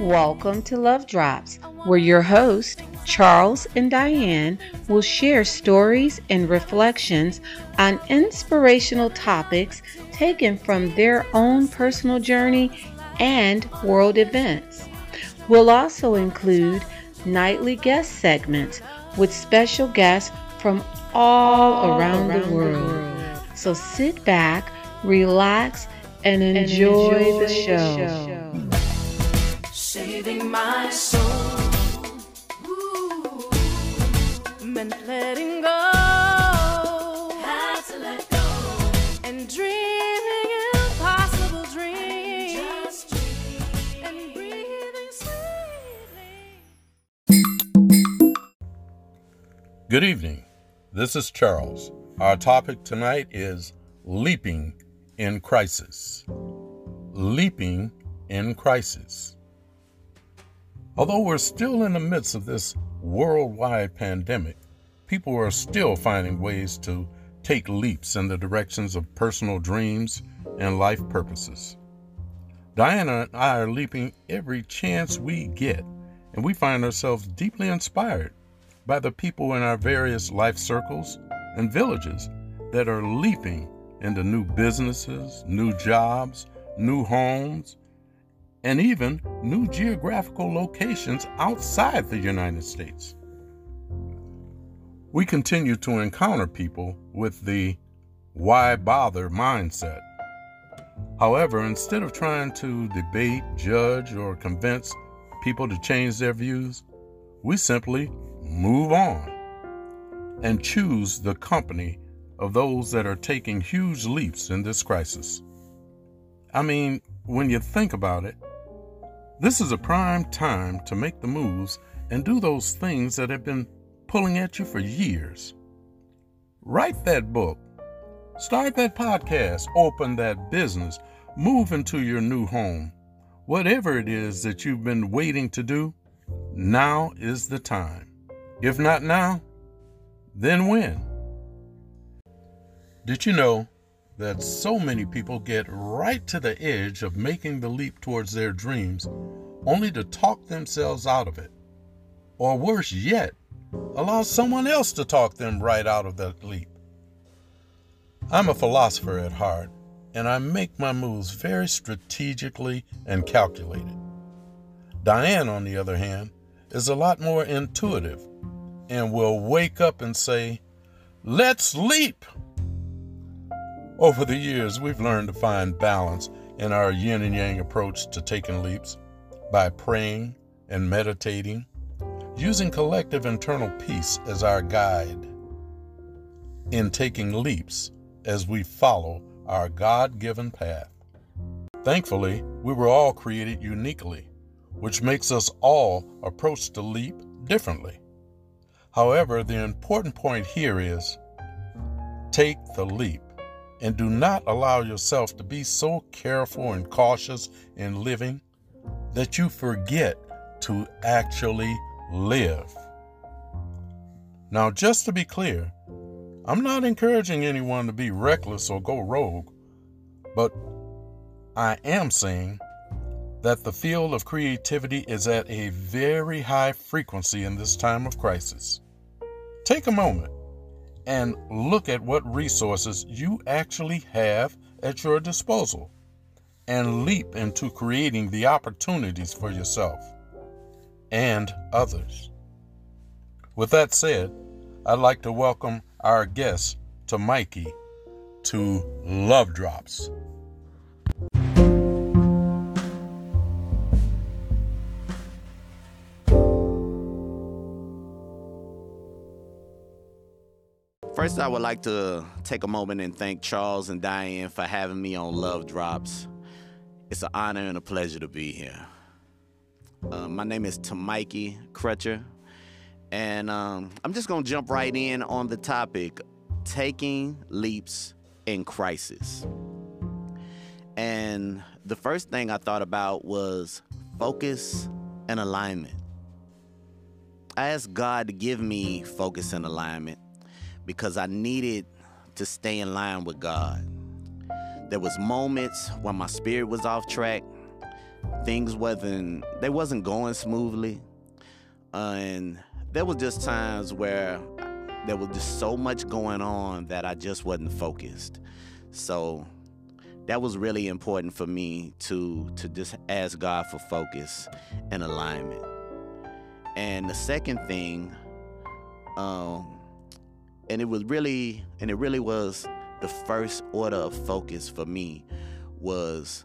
Welcome to Love Drops, where your host, Charles and Diane, will share stories and reflections on inspirational topics taken from their own personal journey and world events. We'll also include nightly guest segments with special guests from all, around, the world. So sit back, relax, and enjoy, the show. Saving my soul. Ooh, meant letting go. Had to let go. And dreaming impossible dreams. Just dream. And breathing sweetly. Good evening. This is Charles. Our topic tonight is leaping in crisis. Leaping in crisis. Although we're still in the midst of this worldwide pandemic, people are still finding ways to take leaps in the directions of personal dreams and life purposes. Diane and I are leaping every chance we get, and we find ourselves deeply inspired by the people in our various life circles and villages that are leaping into new businesses, new jobs, new homes, and even new geographical locations outside the United States. We continue to encounter people with the why bother mindset. However, instead of trying to debate, judge, or convince people to change their views, we simply move on and choose the company of those that are taking huge leaps in this crisis. I mean, when you think about it, this is a prime time to make the moves and do those things that have been pulling at you for years. Write that book, start that podcast, open that business, move into your new home. Whatever it is that you've been waiting to do, now is the time. If not now, then when? Did you know that so many people get right to the edge of making the leap towards their dreams only to talk themselves out of it? Or worse yet, allow someone else to talk them right out of that leap. I'm a philosopher at heart, and I make my moves very strategically and calculated. Diane, on the other hand, is a lot more intuitive and will wake up and say, Let's leap! Over the years, we've learned to find balance in our yin and yang approach to taking leaps by praying and meditating, using collective internal peace as our guide in taking leaps as we follow our God given path. Thankfully, we were all created uniquely, which makes us all approach the leap differently. However, the important point here is take the leap and do not allow yourself to be so careful and cautious in living that you forget to actually live. Now, just to be clear, I'm not encouraging anyone to be reckless or go rogue, but I am saying that the field of creativity is at a very high frequency in this time of crisis. Take a moment and look at what resources you actually have at your disposal and leap into creating the opportunities for yourself and others. With that said, I'd like to welcome our guest Tamikey to Love Drops. First, I would like to take a moment and thank Charles and Diane for having me on Love Drops. It's an honor and a pleasure to be here. Uh, my name is Tamikey Crutcher, and um, I'm just going to jump right in on the topic taking leaps in crisis. And the first thing I thought about was focus and alignment. I asked God to give me focus and alignment because I needed to stay in line with God. There was moments when my spirit was off track. Things wasn't they wasn't going smoothly. Uh, and there was just times where there was just so much going on that I just wasn't focused. So that was really important for me to to just ask God for focus and alignment. And the second thing, um, and it was really and it really was the first order of focus for me was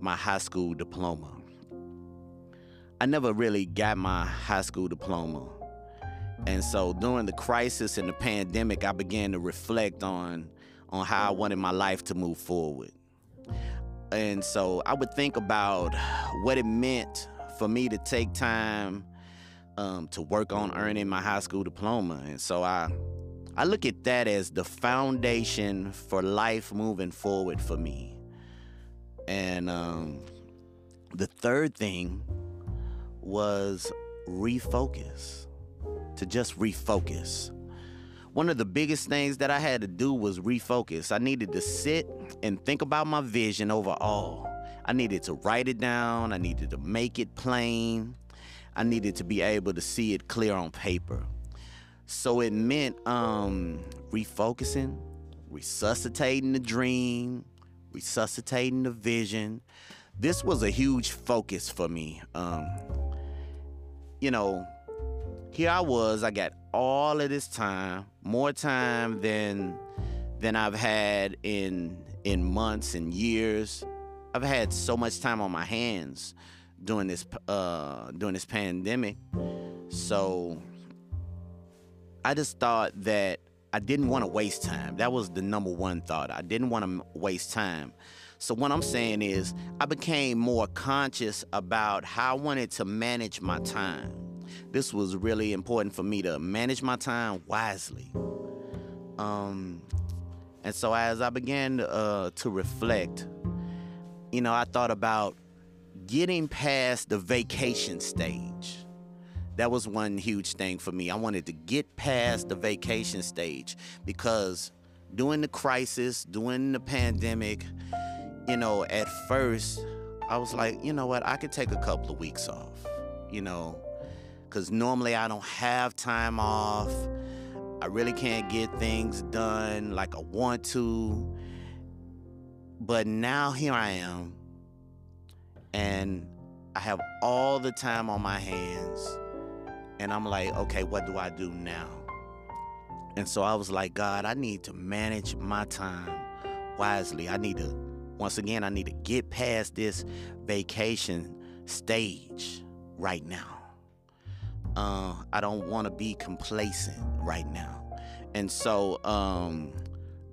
my high school diploma. I never really got my high school diploma. And so during the crisis and the pandemic, I began to reflect on on how I wanted my life to move forward. And so I would think about what it meant for me to take time um, to work on earning my high school diploma. And so I I look at that as the foundation for life moving forward for me. And um, the third thing was refocus, to just refocus. One of the biggest things that I had to do was refocus. I needed to sit and think about my vision overall. I needed to write it down, I needed to make it plain, I needed to be able to see it clear on paper. So it meant um, refocusing, resuscitating the dream, resuscitating the vision. This was a huge focus for me. Um, you know, here I was, I got all of this time, more time than than I've had in in months and years. I've had so much time on my hands during this uh during this pandemic. So I just thought that I didn't want to waste time. That was the number one thought. I didn't want to waste time. So, what I'm saying is, I became more conscious about how I wanted to manage my time. This was really important for me to manage my time wisely. Um, and so, as I began uh, to reflect, you know, I thought about getting past the vacation stage that was one huge thing for me. I wanted to get past the vacation stage because during the crisis, during the pandemic, you know, at first I was like, you know what, I could take a couple of weeks off, you know, because normally I don't have time off. I really can't get things done like I want to. But now here I am, and I have all the time on my hands and I'm like, okay, what do I do now? And so I was like, God, I need to manage my time wisely. I need to, once again, I need to get past this vacation stage right now. Uh, I don't want to be complacent right now. And so um,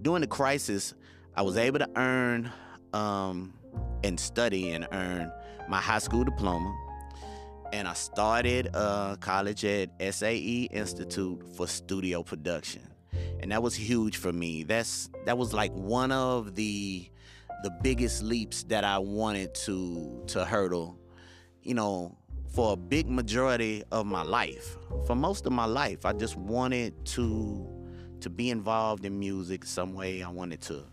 during the crisis, I was able to earn um, and study and earn my high school diploma and I started uh, college at SAE Institute for Studio Production, and that was huge for me. That's that was like one of the the biggest leaps that I wanted to to hurdle, you know, for a big majority of my life. For most of my life, I just wanted to to be involved in music some way. I wanted to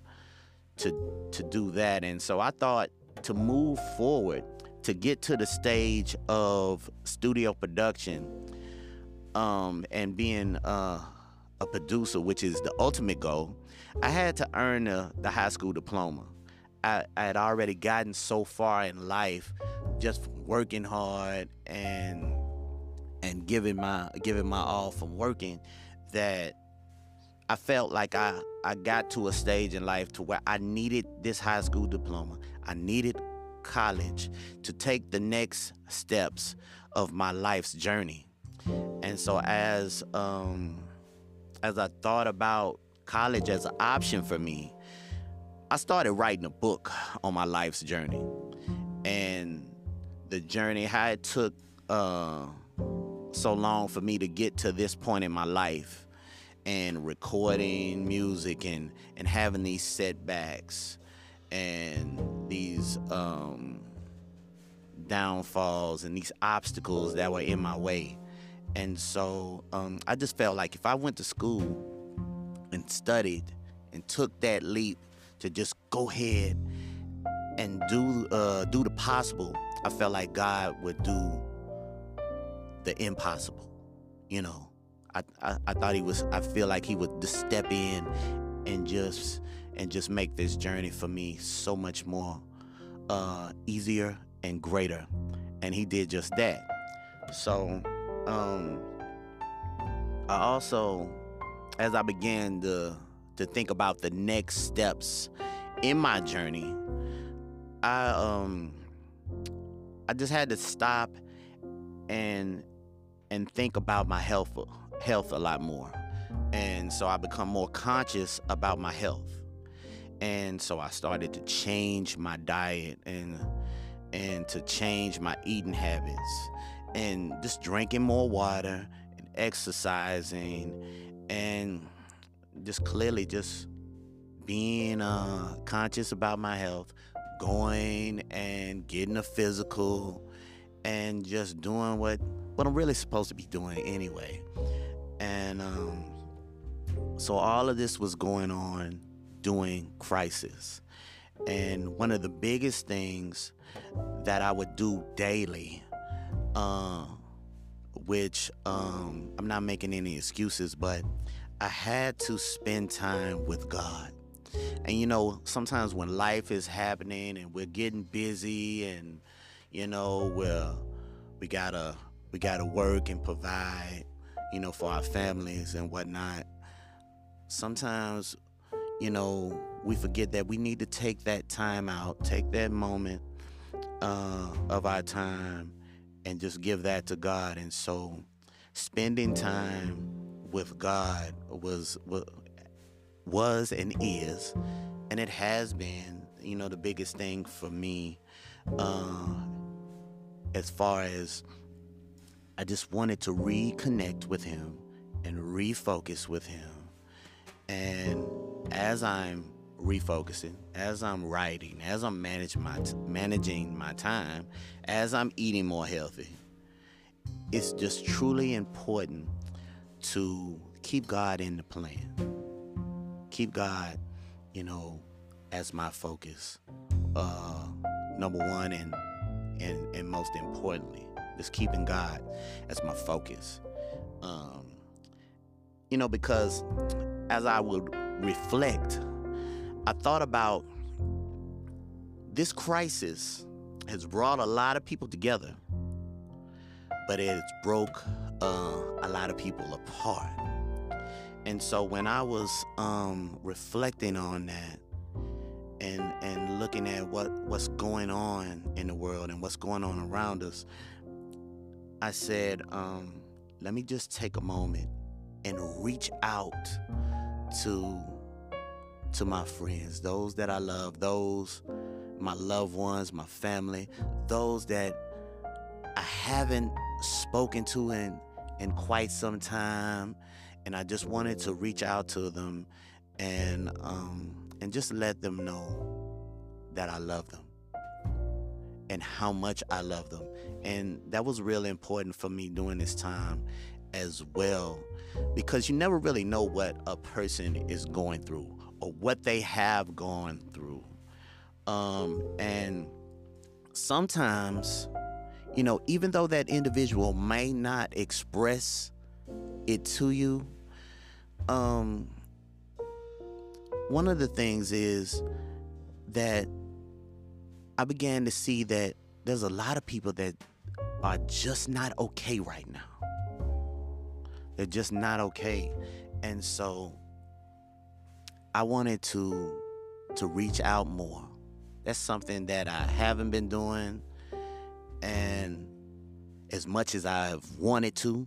to to do that, and so I thought to move forward to get to the stage of studio production um, and being uh, a producer, which is the ultimate goal, I had to earn the, the high school diploma. I, I, had already gotten so far in life just working hard and and giving my giving my all from working that I felt like I, I got to a stage in life to where I needed this high school diploma. I needed college to take the next steps of my life's journey. And so as um, as I thought about college as an option for me, I started writing a book on my life's journey. And the journey, how it took uh, so long for me to get to this point in my life and recording music and, and having these setbacks and these um, downfalls and these obstacles that were in my way. And so um, I just felt like if I went to school and studied and took that leap to just go ahead and do uh, do the possible, I felt like God would do the impossible. You know, I, I, I thought he was. I feel like he would just step in and just and just make this journey for me so much more uh, easier and greater. And he did just that. So, um, I also, as I began to to think about the next steps in my journey, I um, I just had to stop and and think about my health health a lot more. And so I become more conscious about my health. And so I started to change my diet and and to change my eating habits and just drinking more water and exercising and just clearly just being uh, conscious about my health, going and getting a physical and just doing what what I'm really supposed to be doing anyway. And um, so all of this was going on during crisis. And one of the biggest things that I would do daily, uh, which um, I'm not making any excuses, but I had to spend time with God. And you know, sometimes when life is happening and we're getting busy and you know, we're we gotta we gotta work and provide, you know, for our families and whatnot. Sometimes, you know, we forget that we need to take that time out, take that moment uh, of our time, and just give that to God. And so, spending time with God was was, and is, and it has been, you know, the biggest thing for me. Uh, as far as I just wanted to reconnect with him and refocus with him. And as I'm refocusing, as I'm writing, as I'm managing my t- managing my time, as I'm eating more healthy, it's just truly important to keep God in the plan. Keep God, you know, as my focus. Uh, number one, and and and most importantly, just keeping God as my focus. Um, you know, because as I would reflect, I thought about this crisis has brought a lot of people together, but it's broke uh, a lot of people apart. And so when I was um, reflecting on that, and and looking at what what's going on in the world and what's going on around us, I said, um, let me just take a moment and reach out to to my friends, those that I love, those my loved ones, my family, those that I haven't spoken to in in quite some time, and I just wanted to reach out to them and um, and just let them know that I love them and how much I love them. And that was really important for me during this time as well because you never really know what a person is going through or what they have gone through. Um, and sometimes, you know, even though that individual may not express it to you, um, one of the things is that I began to see that there's a lot of people that are just not okay right now. They're just not okay. And so I wanted to to reach out more. That's something that I haven't been doing and as much as I've wanted to.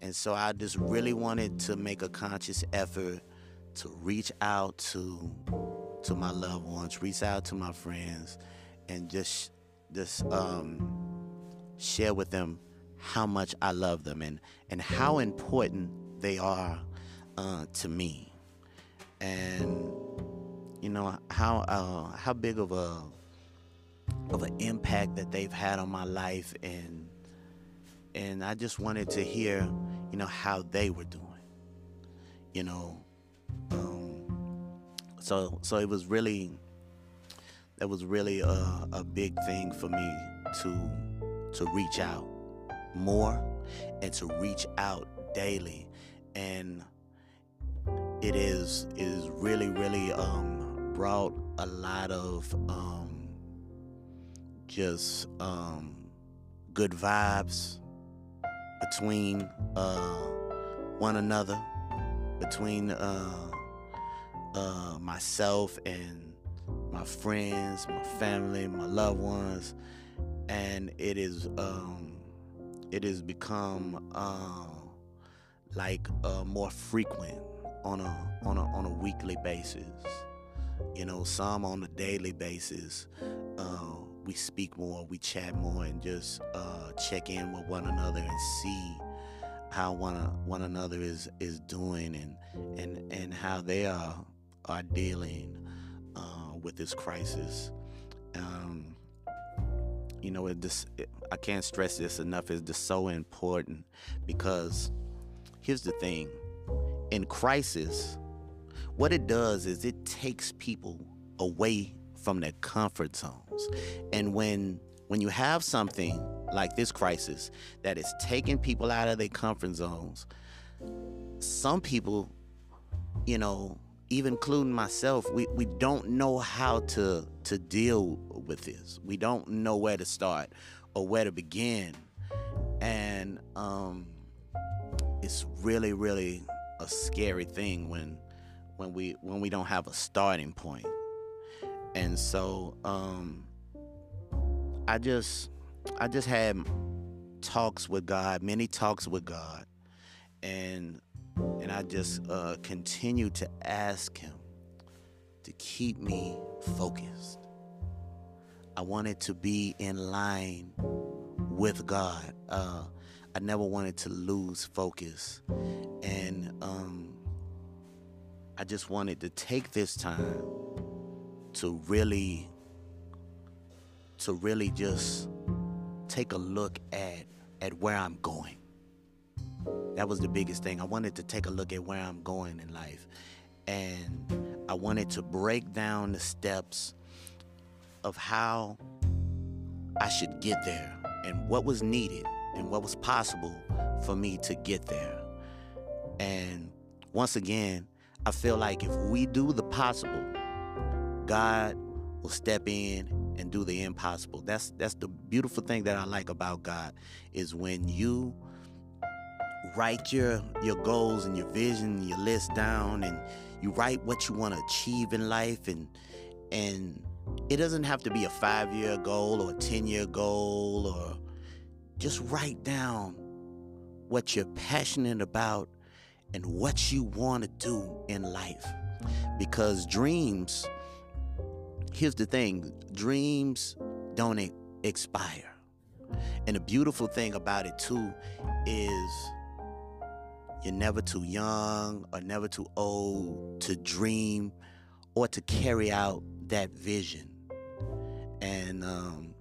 And so I just really wanted to make a conscious effort to reach out to to my loved ones, reach out to my friends, and just just um, share with them how much I love them and and how important they are uh, to me, and you know how uh, how big of a of an impact that they've had on my life, and and I just wanted to hear you know how they were doing, you know um, So so it was really that was really a, a big thing for me to to reach out more and to reach out daily. And it is is really really um brought a lot of um just um good vibes between uh one another between uh uh myself and my friends my family my loved ones. And it is um it has become uh, like uh, more frequent on a on a on a weekly basis. You know, some on a daily basis. Uh, we speak more, we chat more, and just uh, check in with one another and see how one one another is is doing and and and how they are are dealing uh, with this crisis. Um, you know, it just I can't stress this enough. It's just so important because here's the thing: in crisis, what it does is it takes people away from their comfort zones, and when when you have something like this crisis that is taking people out of their comfort zones, some people, you know, even including myself, we, we don't know how to to deal with this. We don't know where to start or where to begin. And um, it's really, really a scary thing when when we when we don't have a starting point. And so um, I just I just had talks with God, many talks with God, and and I just uh, continue to ask Him to keep me focused. I wanted to be in line with God. Uh, I never wanted to lose focus. And um, I just wanted to take this time to really, to really just take a look at, at where I'm going. That was the biggest thing. I wanted to take a look at where I'm going in life. And I wanted to break down the steps of how I should get there and what was needed and what was possible for me to get there. And once again, I feel like if we do the possible, God will step in and do the impossible. That's that's the beautiful thing that I like about God is when you write your your goals and your vision, your list down, and you write what you want to achieve in life, and and it doesn't have to be a five year goal or a ten year goal, or just write down what you're passionate about and what you want to do in life, because dreams. Here's the thing: dreams don't expire. And the beautiful thing about it too is you're never too young or never too old to dream or to carry out that vision. And um,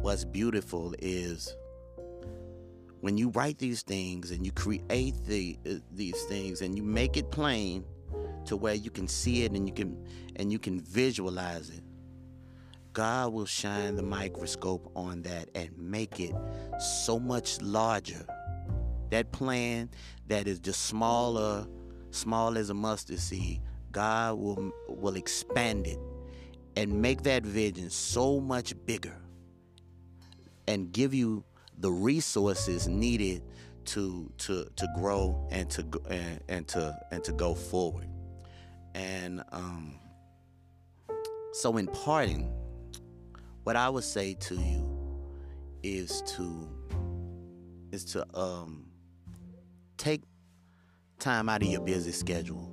what's beautiful is when you write these things and you create the, uh, these things and you make it plain to where you can see it and you can and you can visualize it. God will shine the microscope on that and make it so much larger. That plan that is just smaller, small as a mustard seed, God will will expand it and make that vision so much bigger and give you the resources needed to to to grow and to and, and to and to go forward. And um so in parting, what I would say to you is to is to um take time out of your busy schedule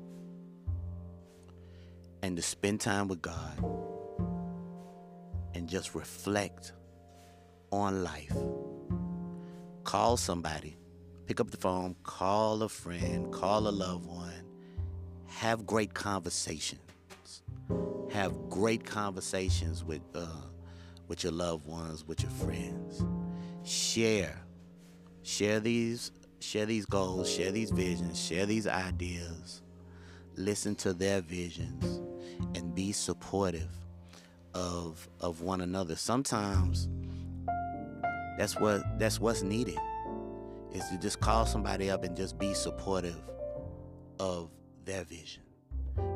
and to spend time with God and just reflect on life. Call somebody, pick up the phone, call a friend, call a loved one, have great conversations. Have great conversations with uh, with your loved ones, with your friends. Share. Share these share these goals, share these visions, share these ideas. Listen to their visions and be supportive of of one another. Sometimes that's what that's what's needed is to just call somebody up and just be supportive of their vision.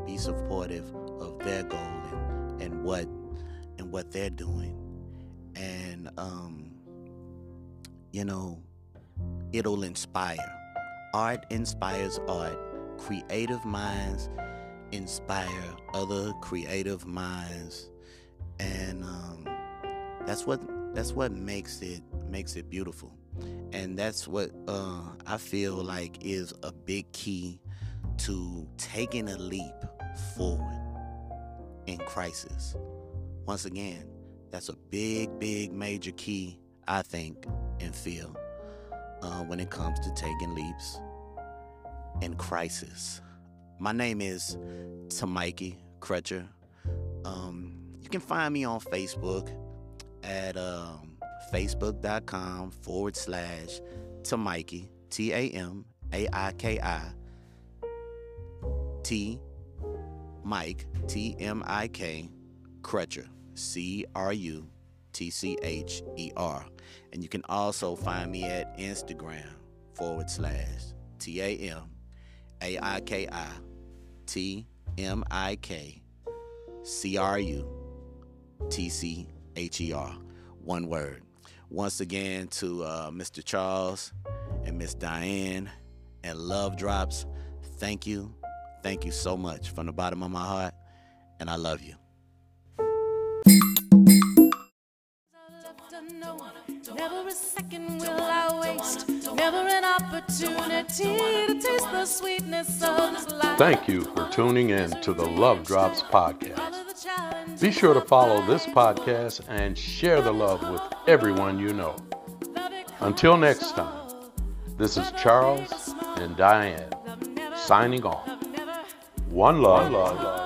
Be supportive of their goal and, and what and what they're doing. And um you know, it'll inspire. Art inspires art. Creative minds inspire other creative minds. And um that's what that's what makes it makes it beautiful and that's what uh, i feel like is a big key to taking a leap forward in crisis once again that's a big big major key i think and feel uh, when it comes to taking leaps in crisis my name is Tamikey Crutcher. Um, you can find me on Facebook at um, facebook.com forward slash Tamikey, T A M A I K I, T Mike, T M I K, Crutcher, C R U T C H E R. And you can also find me at Instagram forward slash T A M A I K I, T M I K, C R U T C H E R. One word. Once again to uh, Mr. Charles and Miss Diane and Love Drops, thank you. Thank you so much from the bottom of my heart, and I love you. Second will I waste. Never an opportunity to taste the sweetness of. Thank you for tuning in to the Love Drops podcast. Follow the challenge. Be sure to follow this podcast and share the love with everyone you know. Until next time, this is Charles and Diane signing off. One love. One love. Love